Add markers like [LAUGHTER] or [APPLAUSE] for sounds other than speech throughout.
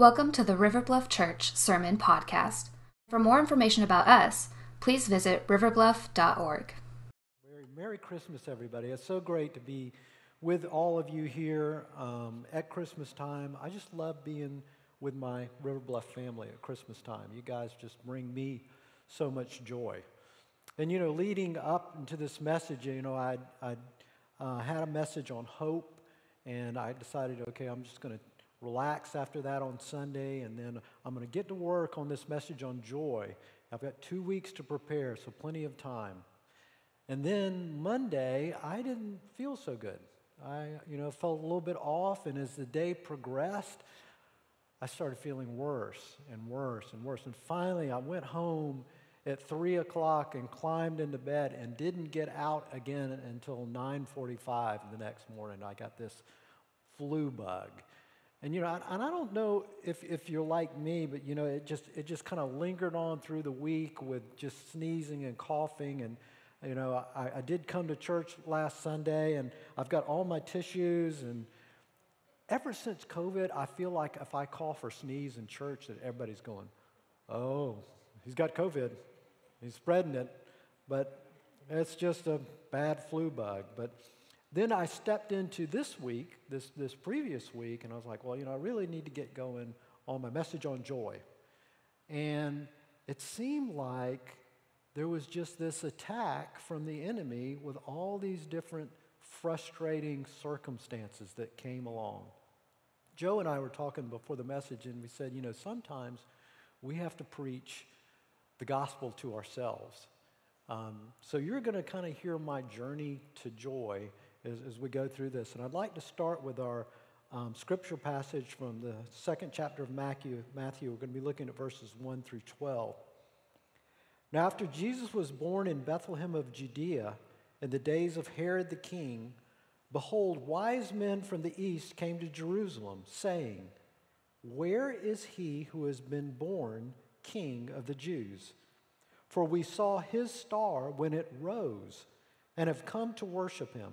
Welcome to the River Bluff Church Sermon Podcast. For more information about us, please visit riverbluff.org. Merry, Merry Christmas, everybody. It's so great to be with all of you here um, at Christmas time. I just love being with my River Bluff family at Christmas time. You guys just bring me so much joy. And, you know, leading up into this message, you know, I I uh, had a message on hope, and I decided, okay, I'm just going to relax after that on Sunday, and then I'm going to get to work on this message on joy. I've got two weeks to prepare, so plenty of time. And then Monday, I didn't feel so good. I, you know, felt a little bit off, and as the day progressed, I started feeling worse and worse and worse. And finally, I went home at three o'clock and climbed into bed and didn't get out again until 9:45 the next morning. I got this flu bug. And you know, and I don't know if, if you're like me, but you know, it just it just kind of lingered on through the week with just sneezing and coughing. And you know, I, I did come to church last Sunday, and I've got all my tissues. And ever since COVID, I feel like if I cough or sneeze in church, that everybody's going, "Oh, he's got COVID, he's spreading it." But it's just a bad flu bug. But then I stepped into this week, this, this previous week, and I was like, well, you know, I really need to get going on my message on joy. And it seemed like there was just this attack from the enemy with all these different frustrating circumstances that came along. Joe and I were talking before the message, and we said, you know, sometimes we have to preach the gospel to ourselves. Um, so you're going to kind of hear my journey to joy as, as we go through this. And I'd like to start with our um, scripture passage from the second chapter of Matthew. Matthew, we're going to be looking at verses 1 through 12. Now, after Jesus was born in Bethlehem of Judea in the days of Herod the king, behold, wise men from the east came to Jerusalem, saying, Where is he who has been born king of the Jews? For we saw his star when it rose and have come to worship him.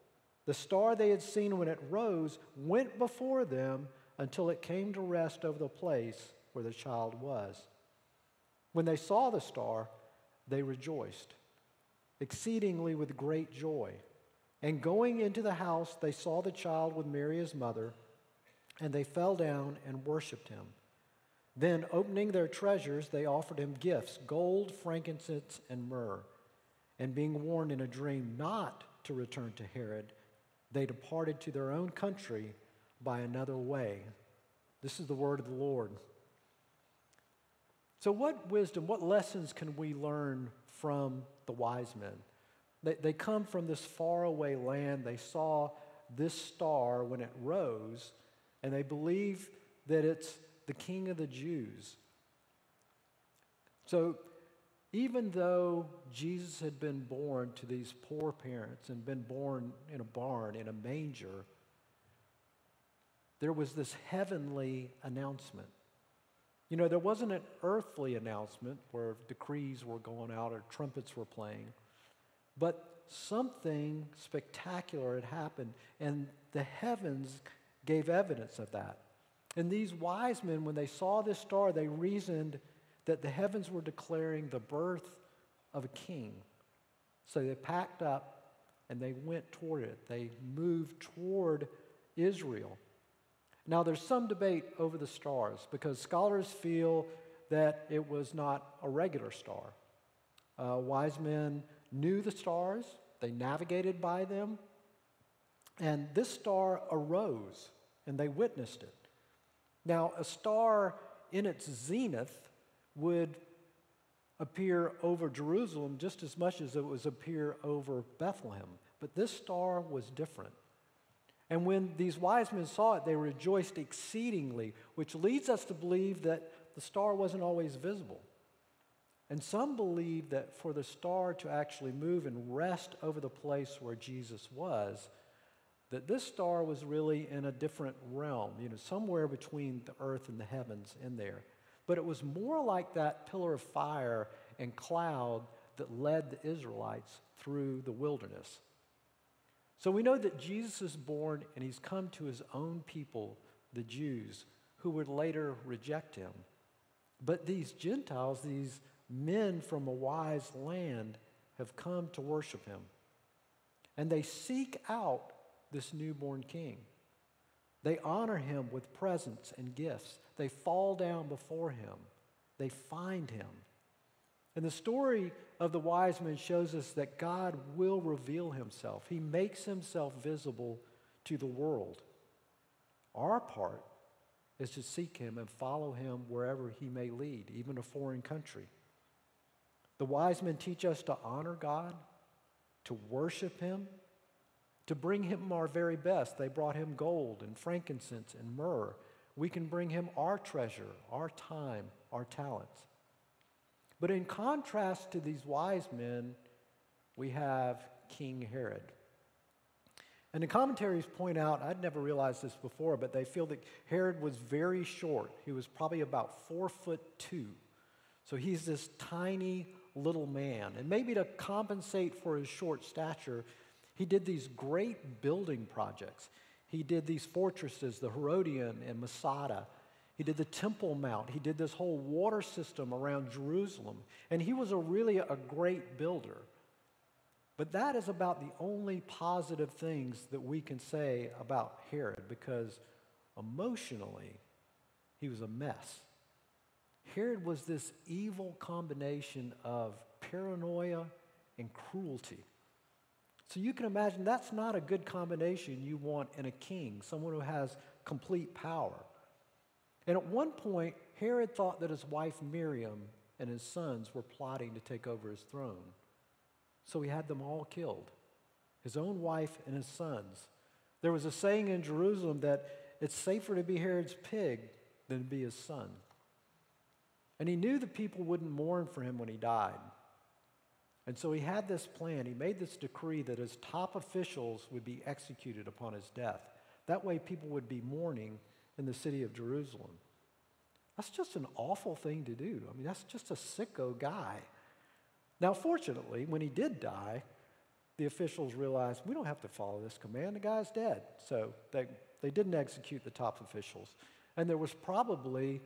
the star they had seen when it rose went before them until it came to rest over the place where the child was. When they saw the star, they rejoiced exceedingly with great joy. And going into the house, they saw the child with Mary his mother, and they fell down and worshiped him. Then, opening their treasures, they offered him gifts gold, frankincense, and myrrh. And being warned in a dream not to return to Herod, they departed to their own country by another way. This is the word of the Lord. So, what wisdom, what lessons can we learn from the wise men? They, they come from this faraway land. They saw this star when it rose, and they believe that it's the king of the Jews. So, even though Jesus had been born to these poor parents and been born in a barn, in a manger, there was this heavenly announcement. You know, there wasn't an earthly announcement where decrees were going out or trumpets were playing, but something spectacular had happened, and the heavens gave evidence of that. And these wise men, when they saw this star, they reasoned that the heavens were declaring the birth of a king. So they packed up and they went toward it. They moved toward Israel. Now, there's some debate over the stars because scholars feel that it was not a regular star. Uh, wise men knew the stars, they navigated by them, and this star arose and they witnessed it. Now, a star in its zenith would appear over Jerusalem just as much as it was appear over Bethlehem. But this star was different. And when these wise men saw it, they rejoiced exceedingly, which leads us to believe that the star wasn't always visible. And some believe that for the star to actually move and rest over the place where Jesus was, that this star was really in a different realm, you know, somewhere between the earth and the heavens in there. But it was more like that pillar of fire and cloud that led the Israelites through the wilderness. So we know that Jesus is born and he's come to his own people, the Jews, who would later reject him. But these Gentiles, these men from a wise land, have come to worship him. And they seek out this newborn king. They honor him with presents and gifts. They fall down before him. They find him. And the story of the wise men shows us that God will reveal himself. He makes himself visible to the world. Our part is to seek him and follow him wherever he may lead, even a foreign country. The wise men teach us to honor God, to worship him, to bring him our very best. They brought him gold and frankincense and myrrh. We can bring him our treasure, our time, our talents. But in contrast to these wise men, we have King Herod. And the commentaries point out, I'd never realized this before, but they feel that Herod was very short. He was probably about four foot two. So he's this tiny little man. And maybe to compensate for his short stature, he did these great building projects. He did these fortresses, the Herodian and Masada. He did the Temple Mount. He did this whole water system around Jerusalem. And he was a really a great builder. But that is about the only positive things that we can say about Herod because emotionally, he was a mess. Herod was this evil combination of paranoia and cruelty. So you can imagine that's not a good combination you want in a king, someone who has complete power. And at one point, Herod thought that his wife Miriam and his sons were plotting to take over his throne. So he had them all killed his own wife and his sons. There was a saying in Jerusalem that it's safer to be Herod's pig than to be his son. And he knew the people wouldn't mourn for him when he died. And so he had this plan. He made this decree that his top officials would be executed upon his death. That way, people would be mourning in the city of Jerusalem. That's just an awful thing to do. I mean, that's just a sicko guy. Now, fortunately, when he did die, the officials realized we don't have to follow this command. The guy's dead. So they, they didn't execute the top officials. And there was probably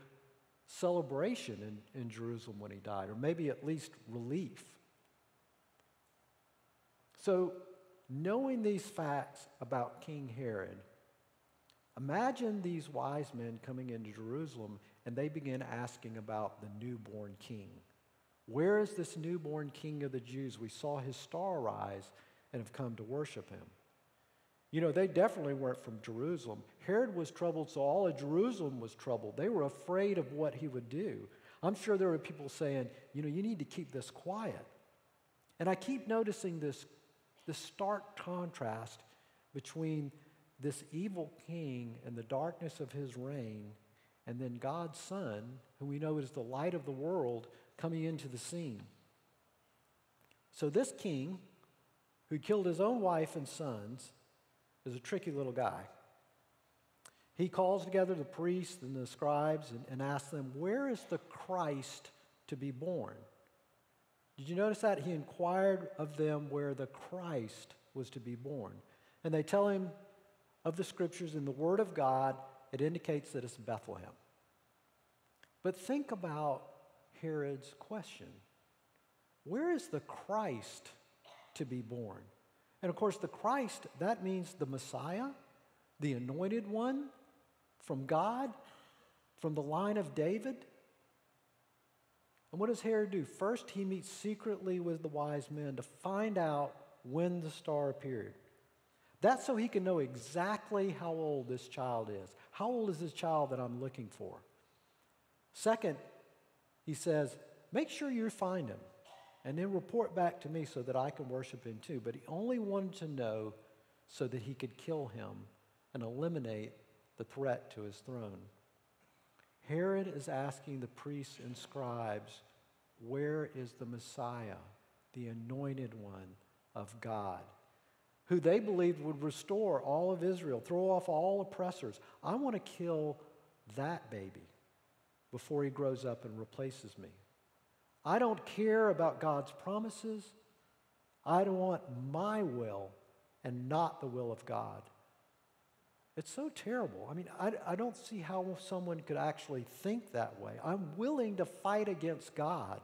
celebration in, in Jerusalem when he died, or maybe at least relief. So, knowing these facts about King Herod, imagine these wise men coming into Jerusalem and they begin asking about the newborn king. Where is this newborn king of the Jews? We saw his star rise and have come to worship him. You know, they definitely weren't from Jerusalem. Herod was troubled, so all of Jerusalem was troubled. They were afraid of what he would do. I'm sure there were people saying, you know, you need to keep this quiet. And I keep noticing this the stark contrast between this evil king and the darkness of his reign, and then God's Son, who we know is the light of the world, coming into the scene. So, this king, who killed his own wife and sons, is a tricky little guy. He calls together the priests and the scribes and, and asks them, Where is the Christ to be born? Did you notice that? He inquired of them where the Christ was to be born. And they tell him of the scriptures in the Word of God, it indicates that it's Bethlehem. But think about Herod's question Where is the Christ to be born? And of course, the Christ, that means the Messiah, the anointed one, from God, from the line of David. And what does Herod do? First, he meets secretly with the wise men to find out when the star appeared. That's so he can know exactly how old this child is. How old is this child that I'm looking for? Second, he says, make sure you find him and then report back to me so that I can worship him too. But he only wanted to know so that he could kill him and eliminate the threat to his throne. Herod is asking the priests and scribes, Where is the Messiah, the anointed one of God, who they believed would restore all of Israel, throw off all oppressors? I want to kill that baby before he grows up and replaces me. I don't care about God's promises. I want my will and not the will of God. It's so terrible. I mean, I, I don't see how someone could actually think that way. I'm willing to fight against God.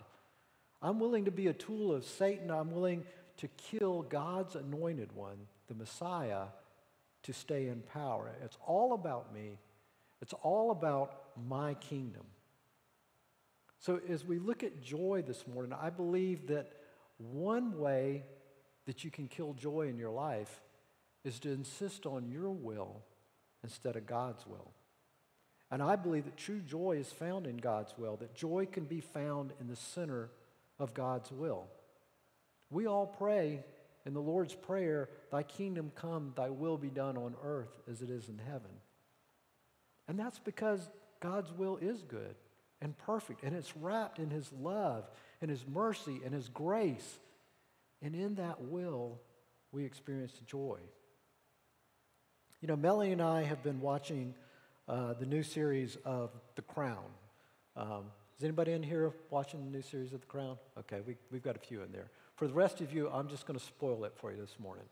I'm willing to be a tool of Satan. I'm willing to kill God's anointed one, the Messiah, to stay in power. It's all about me, it's all about my kingdom. So, as we look at joy this morning, I believe that one way that you can kill joy in your life is to insist on your will instead of God's will. And I believe that true joy is found in God's will, that joy can be found in the center of God's will. We all pray in the Lord's Prayer, Thy kingdom come, Thy will be done on earth as it is in heaven. And that's because God's will is good and perfect, and it's wrapped in His love and His mercy and His grace. And in that will, we experience joy. You know, Melanie and I have been watching uh, the new series of The Crown. Um, is anybody in here watching the new series of The Crown? Okay, we, we've got a few in there. For the rest of you, I'm just going to spoil it for you this morning.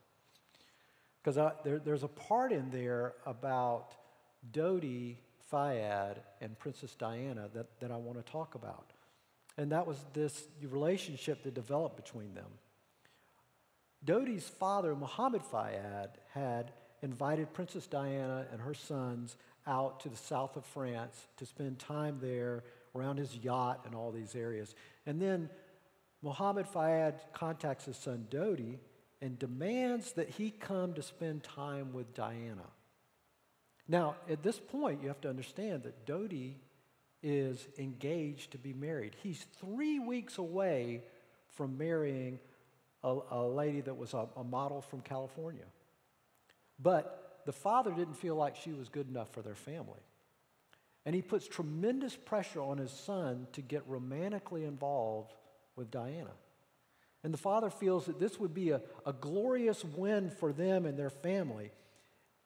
Because there, there's a part in there about Dodi Fayed, and Princess Diana that, that I want to talk about. And that was this relationship that developed between them. Dodi's father, Muhammad Fayed, had invited Princess Diana and her sons out to the south of France to spend time there around his yacht and all these areas. And then Mohammed Fayed contacts his son Dodi and demands that he come to spend time with Diana. Now, at this point, you have to understand that Dodi is engaged to be married. He's three weeks away from marrying a, a lady that was a, a model from California. But the father didn't feel like she was good enough for their family. And he puts tremendous pressure on his son to get romantically involved with Diana. And the father feels that this would be a, a glorious win for them and their family.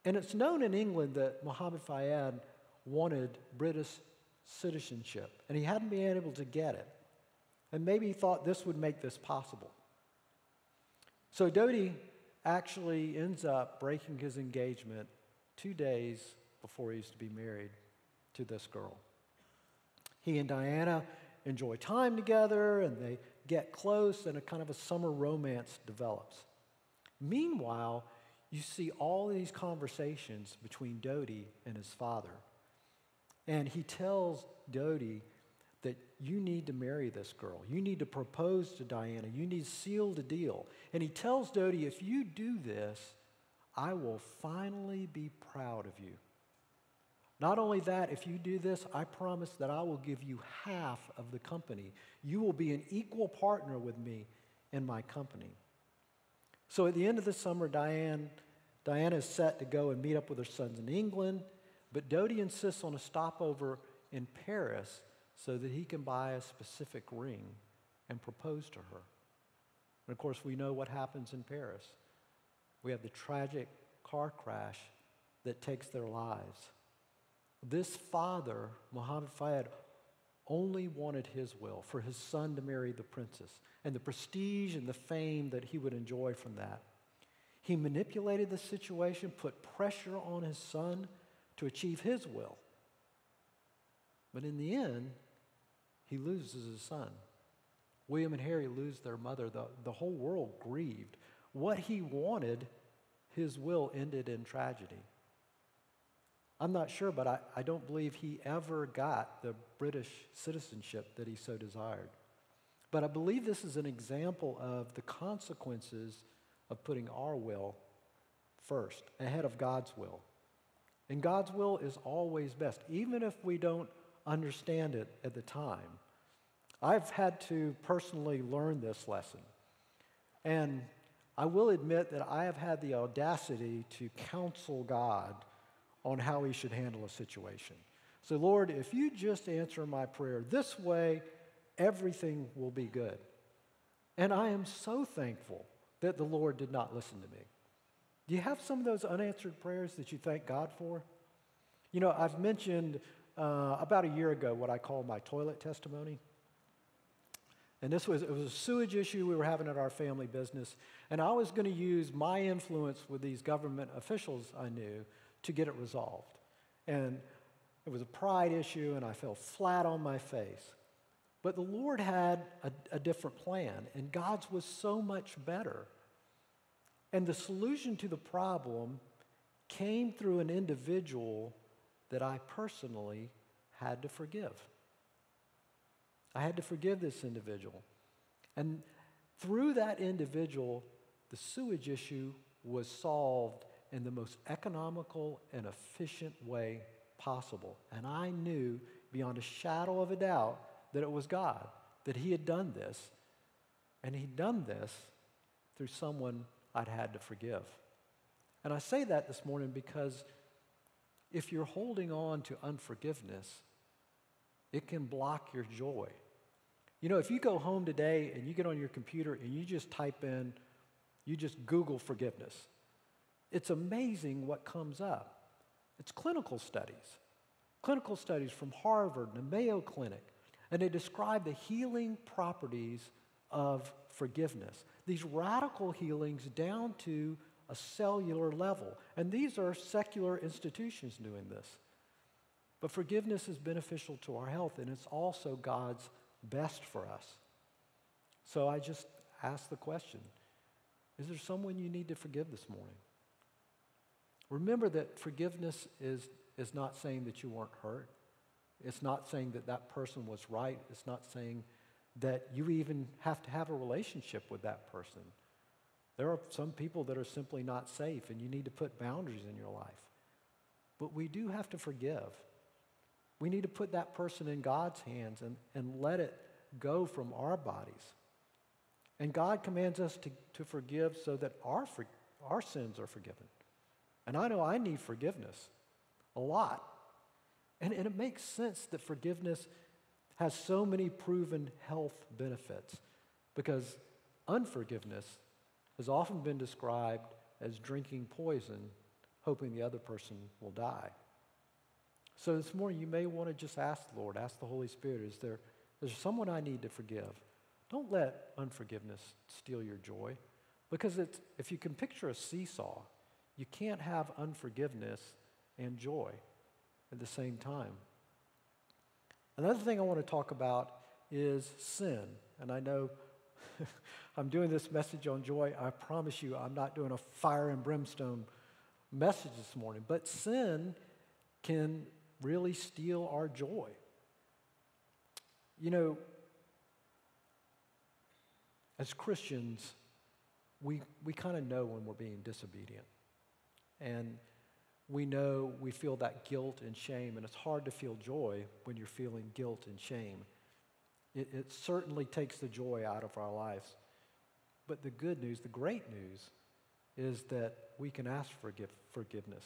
And it's known in England that Muhammad Fayed wanted British citizenship, and he hadn't been able to get it. And maybe he thought this would make this possible. So Dodi actually ends up breaking his engagement two days before he's to be married to this girl. He and Diana enjoy time together and they get close, and a kind of a summer romance develops. Meanwhile, you see all these conversations between Dodi and his father. And he tells Dodi that you need to marry this girl. You need to propose to Diana. You need to seal the deal. And he tells Dodi, if you do this, I will finally be proud of you. Not only that, if you do this, I promise that I will give you half of the company. You will be an equal partner with me in my company. So at the end of the summer, Diane, Diana is set to go and meet up with her sons in England, but Dodi insists on a stopover in Paris so that he can buy a specific ring and propose to her. And of course, we know what happens in Paris. We have the tragic car crash that takes their lives. This father, Muhammad Fayed, only wanted his will for his son to marry the princess and the prestige and the fame that he would enjoy from that. He manipulated the situation, put pressure on his son to achieve his will. But in the end, he loses his son. William and Harry lose their mother. The, the whole world grieved. What he wanted, his will ended in tragedy. I'm not sure, but I, I don't believe he ever got the British citizenship that he so desired. But I believe this is an example of the consequences of putting our will first, ahead of God's will. And God's will is always best, even if we don't understand it at the time. I've had to personally learn this lesson. And I will admit that I have had the audacity to counsel God on how he should handle a situation. So, Lord, if you just answer my prayer this way, everything will be good. And I am so thankful that the Lord did not listen to me. Do you have some of those unanswered prayers that you thank God for? You know, I've mentioned uh, about a year ago what I call my toilet testimony. And this was, it was a sewage issue we were having at our family business. And I was going to use my influence with these government officials I knew to get it resolved. And it was a pride issue, and I fell flat on my face. But the Lord had a, a different plan, and God's was so much better. And the solution to the problem came through an individual that I personally had to forgive. I had to forgive this individual. And through that individual, the sewage issue was solved in the most economical and efficient way possible. And I knew beyond a shadow of a doubt that it was God, that He had done this. And He'd done this through someone I'd had to forgive. And I say that this morning because if you're holding on to unforgiveness, it can block your joy. You know, if you go home today and you get on your computer and you just type in, you just Google forgiveness, it's amazing what comes up. It's clinical studies, clinical studies from Harvard and the Mayo Clinic, and they describe the healing properties of forgiveness. These radical healings down to a cellular level. And these are secular institutions doing this. But forgiveness is beneficial to our health, and it's also God's best for us. So I just ask the question Is there someone you need to forgive this morning? Remember that forgiveness is, is not saying that you weren't hurt. It's not saying that that person was right. It's not saying that you even have to have a relationship with that person. There are some people that are simply not safe, and you need to put boundaries in your life. But we do have to forgive. We need to put that person in God's hands and, and let it go from our bodies. And God commands us to, to forgive so that our, our sins are forgiven. And I know I need forgiveness a lot. And, and it makes sense that forgiveness has so many proven health benefits because unforgiveness has often been described as drinking poison, hoping the other person will die. So this morning, you may want to just ask the Lord, ask the Holy Spirit, is there, is there someone I need to forgive? Don't let unforgiveness steal your joy. Because it's, if you can picture a seesaw, you can't have unforgiveness and joy at the same time. Another thing I want to talk about is sin. And I know [LAUGHS] I'm doing this message on joy. I promise you, I'm not doing a fire and brimstone message this morning. But sin can really steal our joy. You know, as Christians, we, we kind of know when we're being disobedient. And we know we feel that guilt and shame, and it's hard to feel joy when you're feeling guilt and shame. It, it certainly takes the joy out of our lives. But the good news, the great news, is that we can ask for forgiveness.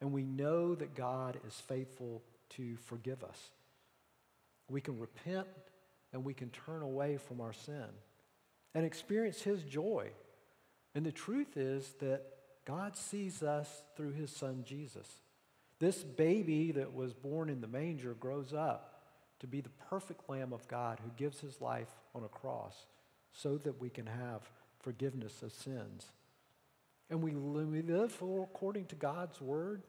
And we know that God is faithful to forgive us. We can repent and we can turn away from our sin and experience His joy. And the truth is that God sees us through His Son Jesus. This baby that was born in the manger grows up to be the perfect Lamb of God who gives His life on a cross so that we can have forgiveness of sins. And we live according to God's word.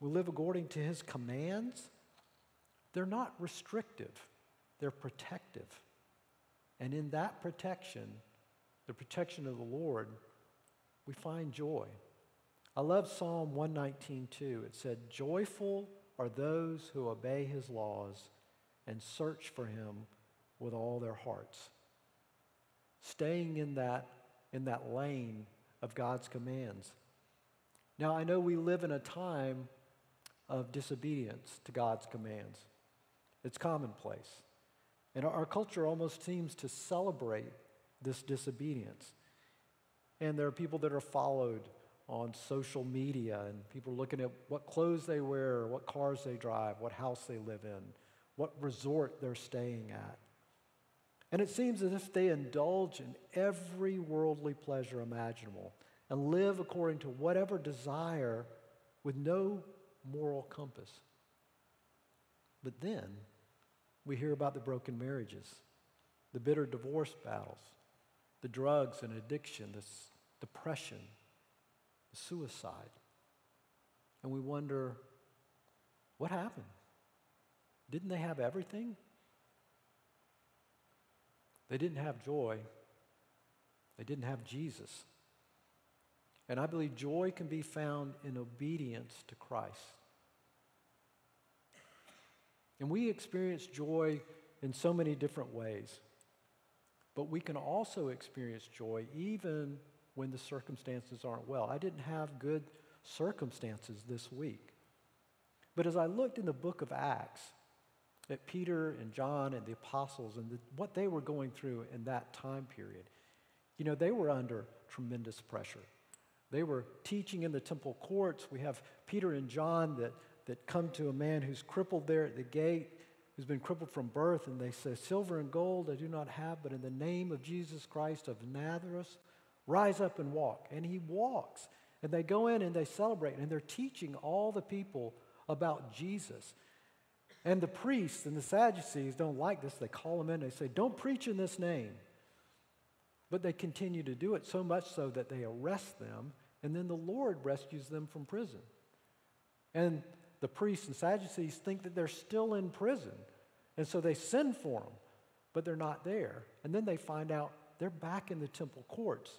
We live according to his commands. They're not restrictive, they're protective. And in that protection, the protection of the Lord, we find joy. I love Psalm 119 too. It said, Joyful are those who obey his laws and search for him with all their hearts. Staying in that, in that lane of God's commands. Now, I know we live in a time of disobedience to God's commands, it's commonplace. And our culture almost seems to celebrate this disobedience. And there are people that are followed on social media, and people are looking at what clothes they wear, what cars they drive, what house they live in, what resort they're staying at. And it seems as if they indulge in every worldly pleasure imaginable and live according to whatever desire with no moral compass. But then we hear about the broken marriages, the bitter divorce battles, the drugs and addiction, the depression, the suicide. And we wonder what happened? Didn't they have everything? They didn't have joy. They didn't have Jesus. And I believe joy can be found in obedience to Christ. And we experience joy in so many different ways. But we can also experience joy even when the circumstances aren't well. I didn't have good circumstances this week. But as I looked in the book of Acts at Peter and John and the apostles and the, what they were going through in that time period, you know, they were under tremendous pressure. They were teaching in the temple courts. We have Peter and John that, that come to a man who's crippled there at the gate, who's been crippled from birth, and they say, Silver and gold I do not have, but in the name of Jesus Christ of Nazareth, rise up and walk. And he walks. And they go in and they celebrate, and they're teaching all the people about Jesus. And the priests and the Sadducees don't like this. They call them in, they say, Don't preach in this name. But they continue to do it so much so that they arrest them, and then the Lord rescues them from prison. And the priests and Sadducees think that they're still in prison. And so they send for them, but they're not there. And then they find out they're back in the temple courts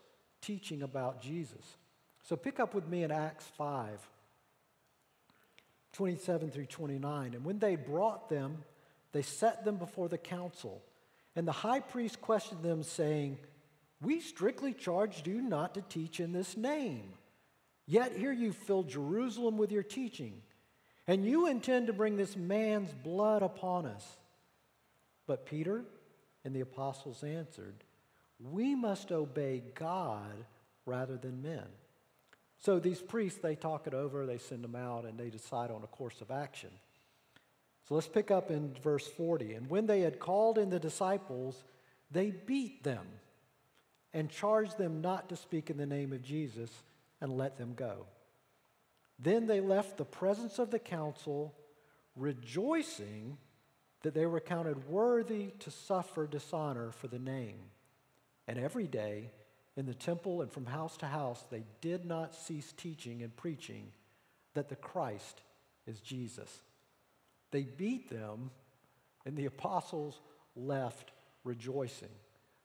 teaching about Jesus. So pick up with me in Acts 5, 27 through 29. And when they brought them, they set them before the council. And the high priest questioned them, saying, We strictly charged you not to teach in this name. Yet here you fill Jerusalem with your teaching, and you intend to bring this man's blood upon us. But Peter and the apostles answered, we must obey God rather than men. So these priests, they talk it over, they send them out, and they decide on a course of action. So let's pick up in verse 40. And when they had called in the disciples, they beat them and charged them not to speak in the name of Jesus and let them go. Then they left the presence of the council, rejoicing that they were counted worthy to suffer dishonor for the name. And every day in the temple and from house to house, they did not cease teaching and preaching that the Christ is Jesus. They beat them, and the apostles left rejoicing.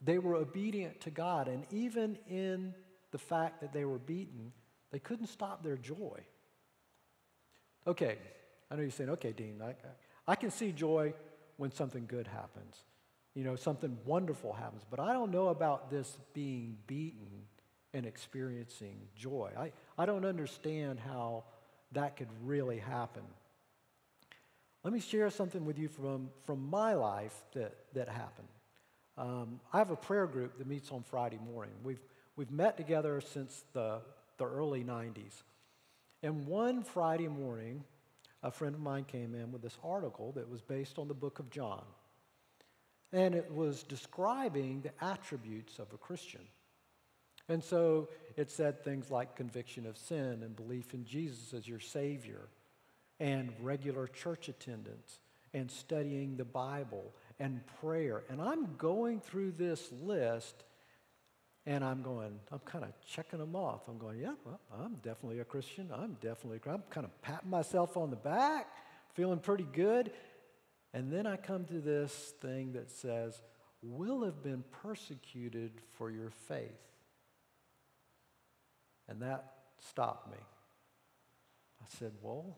They were obedient to God, and even in the fact that they were beaten, they couldn't stop their joy. Okay, I know you're saying, okay, Dean, I, I can see joy when something good happens you know, something wonderful happens. But I don't know about this being beaten and experiencing joy. I, I don't understand how that could really happen. Let me share something with you from, from my life that, that happened. Um, I have a prayer group that meets on Friday morning. We've, we've met together since the, the early 90s. And one Friday morning, a friend of mine came in with this article that was based on the book of John and it was describing the attributes of a Christian. And so it said things like conviction of sin and belief in Jesus as your Savior, and regular church attendance, and studying the Bible, and prayer. And I'm going through this list, and I'm going, I'm kind of checking them off. I'm going, yeah, well, I'm definitely a Christian. I'm definitely, I'm kind of patting myself on the back, feeling pretty good. And then I come to this thing that says, will have been persecuted for your faith. And that stopped me. I said, Well,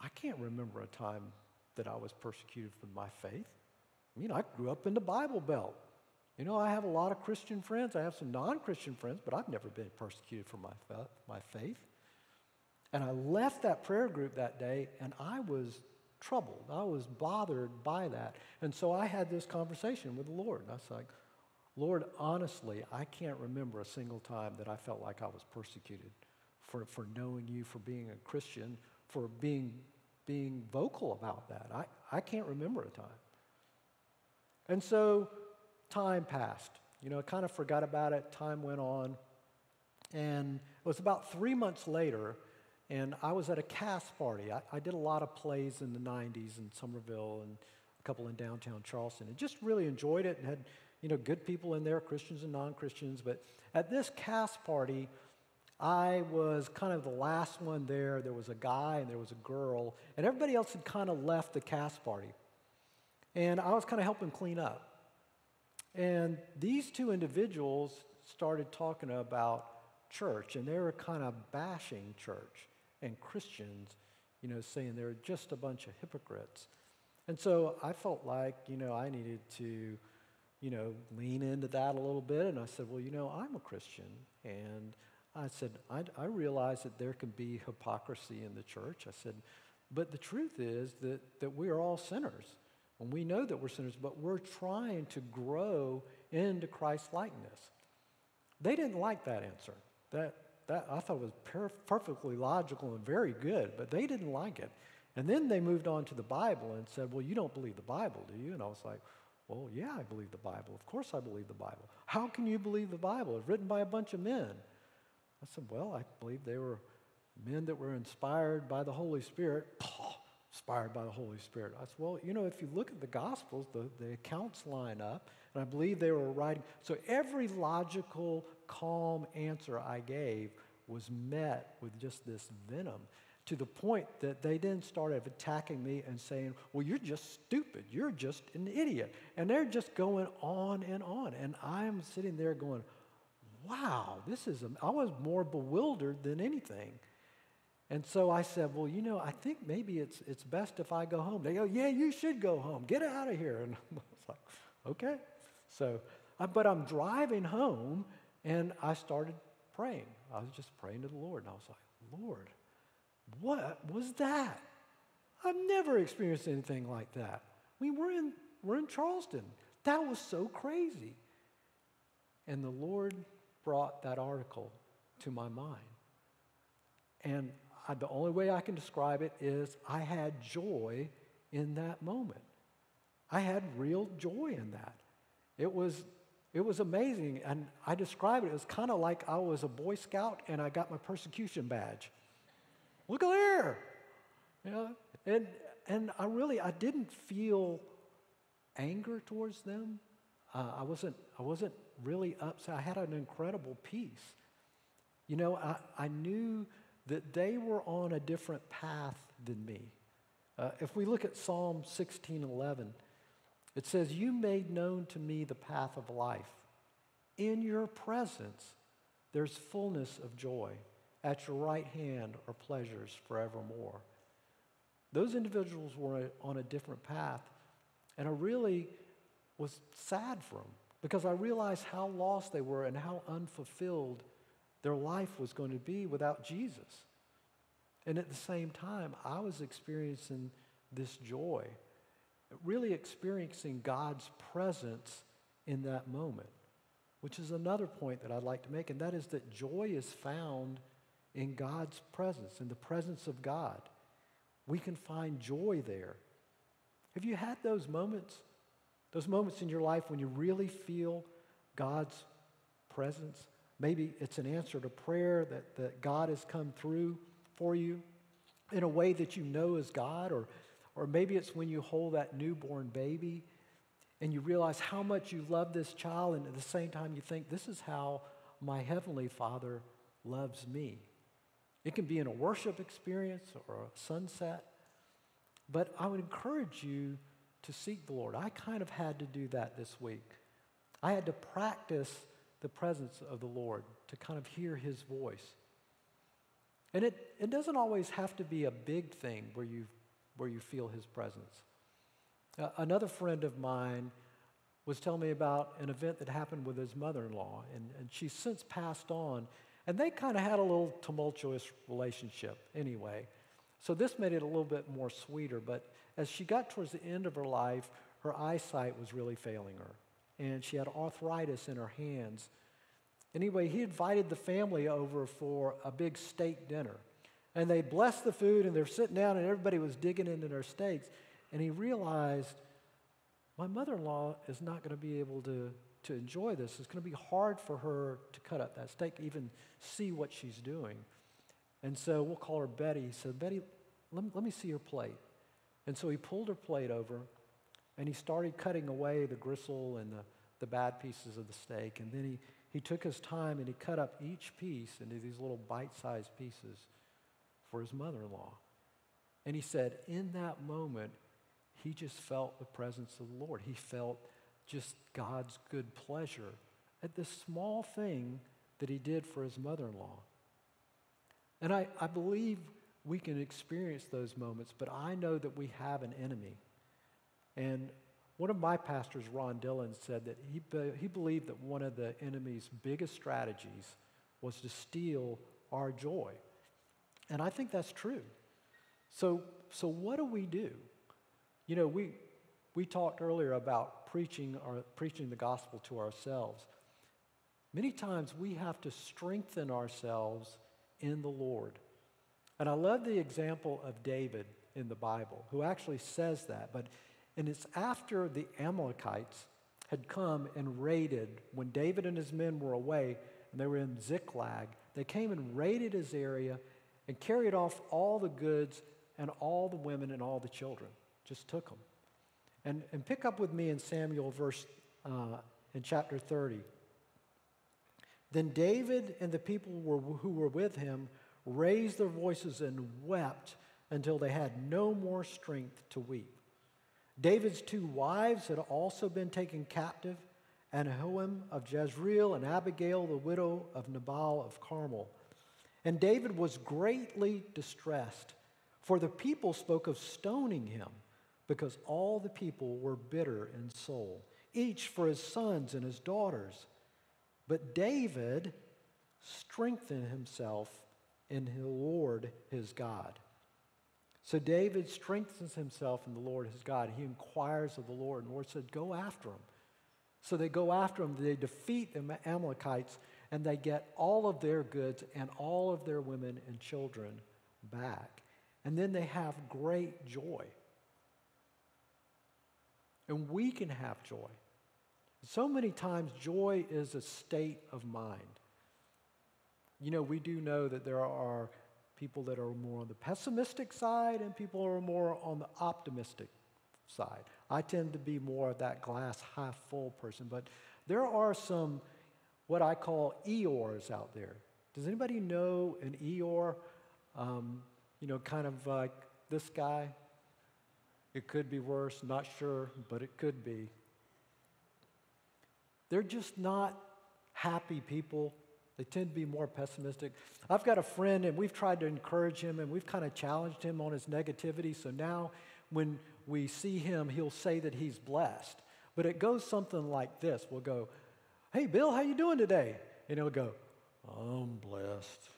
I can't remember a time that I was persecuted for my faith. I mean, I grew up in the Bible Belt. You know, I have a lot of Christian friends. I have some non Christian friends, but I've never been persecuted for my, my faith. And I left that prayer group that day and I was troubled. I was bothered by that. And so I had this conversation with the Lord. And I was like, Lord, honestly, I can't remember a single time that I felt like I was persecuted for, for knowing you, for being a Christian, for being, being vocal about that. I, I can't remember a time. And so time passed. You know, I kind of forgot about it. Time went on. And it was about three months later, and I was at a cast party. I, I did a lot of plays in the 90s in Summerville and a couple in downtown Charleston, and just really enjoyed it and had, you know, good people in there, Christians and non Christians. But at this cast party, I was kind of the last one there. There was a guy and there was a girl, and everybody else had kind of left the cast party. And I was kind of helping clean up. And these two individuals started talking about church, and they were kind of bashing church and Christians, you know, saying they're just a bunch of hypocrites. And so I felt like, you know, I needed to, you know, lean into that a little bit. And I said, well, you know, I'm a Christian. And I said, I, I realize that there can be hypocrisy in the church. I said, but the truth is that, that we are all sinners. And we know that we're sinners, but we're trying to grow into Christ's likeness. They didn't like that answer. That, that I thought was per- perfectly logical and very good, but they didn't like it. And then they moved on to the Bible and said, Well, you don't believe the Bible, do you? And I was like, Well, yeah, I believe the Bible. Of course I believe the Bible. How can you believe the Bible? It's written by a bunch of men. I said, Well, I believe they were men that were inspired by the Holy Spirit. Inspired by the Holy Spirit. I said, Well, you know, if you look at the Gospels, the, the accounts line up, and I believe they were writing. So every logical, calm answer I gave was met with just this venom to the point that they then started attacking me and saying, Well, you're just stupid. You're just an idiot. And they're just going on and on. And I'm sitting there going, Wow, this is, I was more bewildered than anything. And so I said, Well, you know, I think maybe it's, it's best if I go home. They go, Yeah, you should go home. Get out of here. And [LAUGHS] I was like, Okay. So, but I'm driving home and I started praying. I was just praying to the Lord. And I was like, Lord, what was that? I've never experienced anything like that. Mean, we're in, we're in Charleston. That was so crazy. And the Lord brought that article to my mind. And I, the only way I can describe it is I had joy in that moment. I had real joy in that. It was, it was amazing. And I describe it, it was kind of like I was a Boy Scout and I got my persecution badge. Look at there. Know, and, and I really, I didn't feel anger towards them. Uh, I, wasn't, I wasn't really upset. I had an incredible peace. You know, I, I knew that they were on a different path than me. Uh, if we look at Psalm 16 11, it says, You made known to me the path of life. In your presence, there's fullness of joy. At your right hand are pleasures forevermore. Those individuals were on a different path, and I really was sad for them because I realized how lost they were and how unfulfilled their life was going to be without Jesus. And at the same time, I was experiencing this joy, really experiencing God's presence in that moment, which is another point that I'd like to make, and that is that joy is found in God's presence, in the presence of God. We can find joy there. Have you had those moments? Those moments in your life when you really feel God's presence? Maybe it's an answer to prayer that, that God has come through for you in a way that you know is God, or, or maybe it's when you hold that newborn baby and you realize how much you love this child, and at the same time you think, this is how my Heavenly Father loves me. It can be in a worship experience or a sunset, but I would encourage you to seek the Lord. I kind of had to do that this week. I had to practice the presence of the Lord to kind of hear his voice. And it, it doesn't always have to be a big thing where you, where you feel his presence. Uh, another friend of mine was telling me about an event that happened with his mother in law, and, and she's since passed on. And they kind of had a little tumultuous relationship anyway. So this made it a little bit more sweeter. But as she got towards the end of her life, her eyesight was really failing her. And she had arthritis in her hands. Anyway, he invited the family over for a big steak dinner. And they blessed the food, and they're sitting down, and everybody was digging into their steaks. And he realized, my mother in law is not going to be able to, to enjoy this. It's going to be hard for her to cut up that steak, even see what she's doing. And so we'll call her Betty. He said, Betty, let me, let me see your plate. And so he pulled her plate over and he started cutting away the gristle and the, the bad pieces of the steak. And then he, he took his time and he cut up each piece into these little bite sized pieces for his mother in law. And he said, in that moment, he just felt the presence of the Lord. He felt just God's good pleasure at this small thing that he did for his mother in law. And I, I believe we can experience those moments, but I know that we have an enemy. And one of my pastors, Ron Dillon, said that he, he believed that one of the enemy's biggest strategies was to steal our joy. And I think that's true. So, so what do we do? You know, we, we talked earlier about preaching, our, preaching the gospel to ourselves. Many times we have to strengthen ourselves in the Lord. And I love the example of David in the Bible, who actually says that. But and it's after the Amalekites had come and raided, when David and his men were away and they were in Ziklag, they came and raided his area and carried off all the goods and all the women and all the children. Just took them. And, and pick up with me in Samuel, verse uh, in chapter 30. Then David and the people were, who were with him raised their voices and wept until they had no more strength to weep. David's two wives had also been taken captive Ahinoam of Jezreel and Abigail, the widow of Nabal of Carmel. And David was greatly distressed, for the people spoke of stoning him, because all the people were bitter in soul, each for his sons and his daughters. But David strengthened himself in the Lord his God. So David strengthens himself in the Lord his God. He inquires of the Lord, and the Lord said, Go after him. So they go after him, they defeat the Amalekites, and they get all of their goods and all of their women and children back. And then they have great joy. And we can have joy. So many times, joy is a state of mind. You know, we do know that there are people that are more on the pessimistic side and people who are more on the optimistic side. I tend to be more of that glass half full person, but there are some what I call Eeyores out there. Does anybody know an Eeyore? Um, you know, kind of like this guy. It could be worse, not sure, but it could be. They're just not happy people. They tend to be more pessimistic. I've got a friend, and we've tried to encourage him, and we've kind of challenged him on his negativity. So now, when we see him, he'll say that he's blessed. But it goes something like this: We'll go, "Hey, Bill, how you doing today?" And he'll go, "I'm blessed."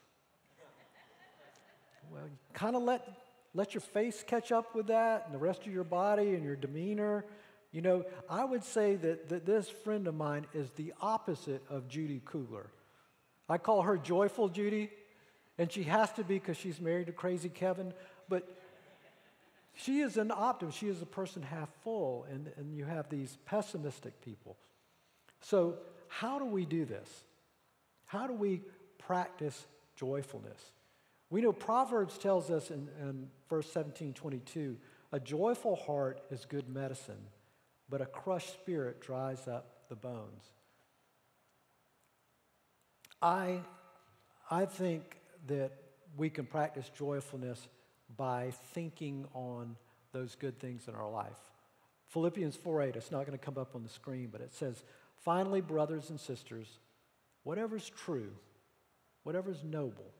well, you kind of let let your face catch up with that, and the rest of your body and your demeanor. You know, I would say that, that this friend of mine is the opposite of Judy Kugler. I call her Joyful Judy, and she has to be because she's married to Crazy Kevin, but she is an optimist. She is a person half full, and, and you have these pessimistic people. So, how do we do this? How do we practice joyfulness? We know Proverbs tells us in, in verse 17 22 a joyful heart is good medicine but a crushed spirit dries up the bones. I, I think that we can practice joyfulness by thinking on those good things in our life. Philippians 4 8, it's not going to come up on the screen, but it says, Finally, brothers and sisters, whatever's true, whatever's noble,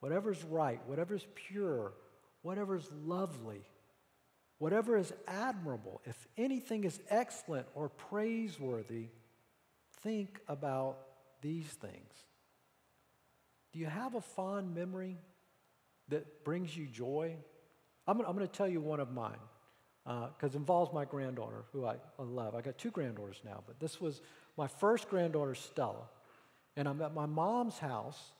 whatever's right, whatever's pure, whatever's lovely, whatever is admirable, if anything is excellent or praiseworthy, think about these things. Do you have a fond memory that brings you joy? I'm, going to tell you one of mine because uh, it involves my granddaughter, who I love. I got two granddaughters now, but this was my first granddaughter, Stella. And I'm at my mom's house,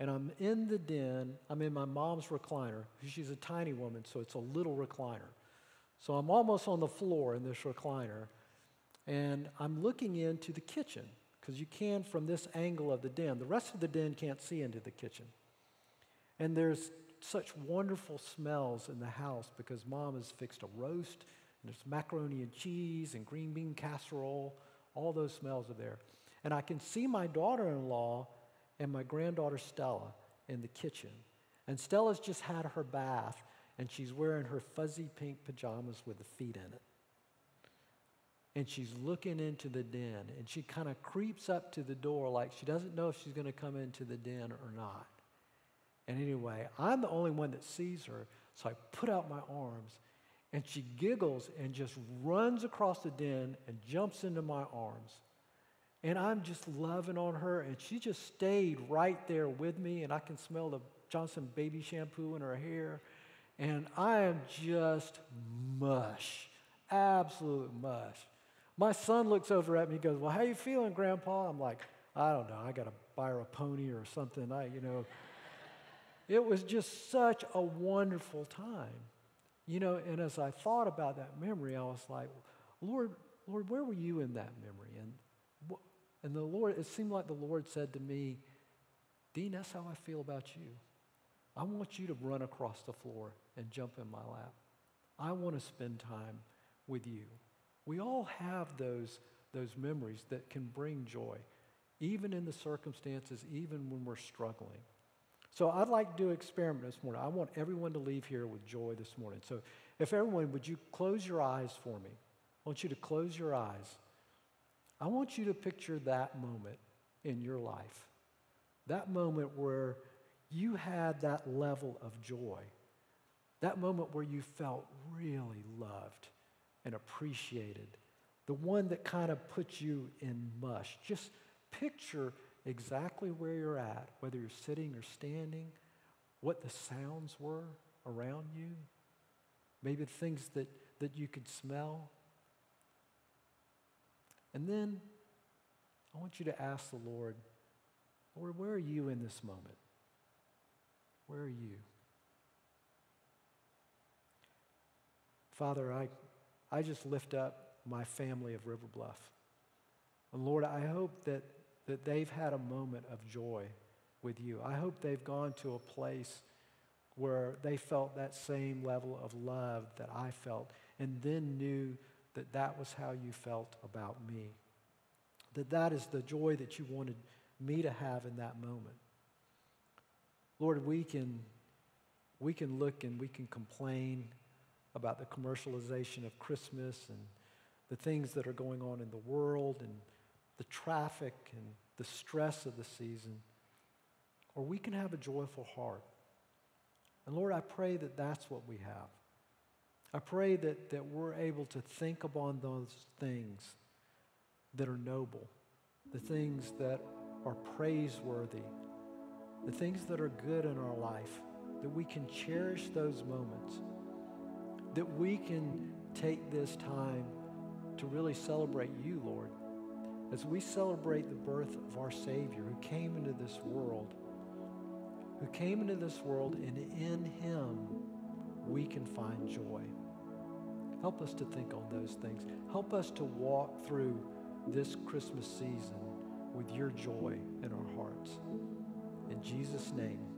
and I'm in the den. I'm in my mom's recliner. She's a tiny woman, so it's a little recliner. So I'm almost on the floor in this recliner, and I'm looking into the kitchen because you can from this angle of the den. The rest of the den can't see into the kitchen. And there's such wonderful smells in the house because mom has fixed a roast, and there's macaroni and cheese and green bean casserole. All those smells are there. And I can see my daughter in law and my granddaughter Stella in the kitchen. And Stella's just had her bath, and she's wearing her fuzzy pink pajamas with the feet in it. And she's looking into the den, and she kind of creeps up to the door like she doesn't know if she's going to come into the den or not. And anyway, I'm the only one that sees her, so I put out my arms, and she giggles and just runs across the den and jumps into my arms. And I'm just loving on her, and she just stayed right there with me, and I can smell the Johnson baby shampoo in her hair. And I am just mush, absolute mush. My son looks over at me and goes, Well, how you feeling, Grandpa? I'm like, I don't know. I got to buy her a pony or something. I, you know, it was just such a wonderful time. You know, and as I thought about that memory, I was like, Lord, Lord, where were you in that memory? And, and the Lord, it seemed like the Lord said to me, Dean, that's how I feel about you. I want you to run across the floor and jump in my lap. I want to spend time with you. We all have those, those memories that can bring joy, even in the circumstances, even when we're struggling. So I'd like to do an experiment this morning. I want everyone to leave here with joy this morning. So if everyone, would you close your eyes for me? I want you to close your eyes. I want you to picture that moment in your life. That moment where you had that level of joy. That moment where you felt really loved and appreciated. The one that kind of puts you in mush. Just picture exactly where you're at, whether you're sitting or standing, what the sounds were around you, maybe the things that, that you could smell. And then I want you to ask the Lord, Lord, where are you in this moment? Where are you? Father, I, I just lift up my family of River Bluff. And Lord, I hope that that they've had a moment of joy with you. I hope they've gone to a place where they felt that same level of love that I felt and then knew that that was how you felt about me. That that is the joy that you wanted me to have in that moment. Lord, we can, we can look and we can complain about the commercialization of Christmas and the things that are going on in the world and the traffic and the stress of the season, or we can have a joyful heart. And Lord, I pray that that's what we have. I pray that, that we're able to think upon those things that are noble, the things that are praiseworthy, the things that are good in our life, that we can cherish those moments, that we can take this time to really celebrate you, Lord as we celebrate the birth of our Savior who came into this world, who came into this world, and in Him we can find joy. Help us to think on those things. Help us to walk through this Christmas season with your joy in our hearts. In Jesus' name.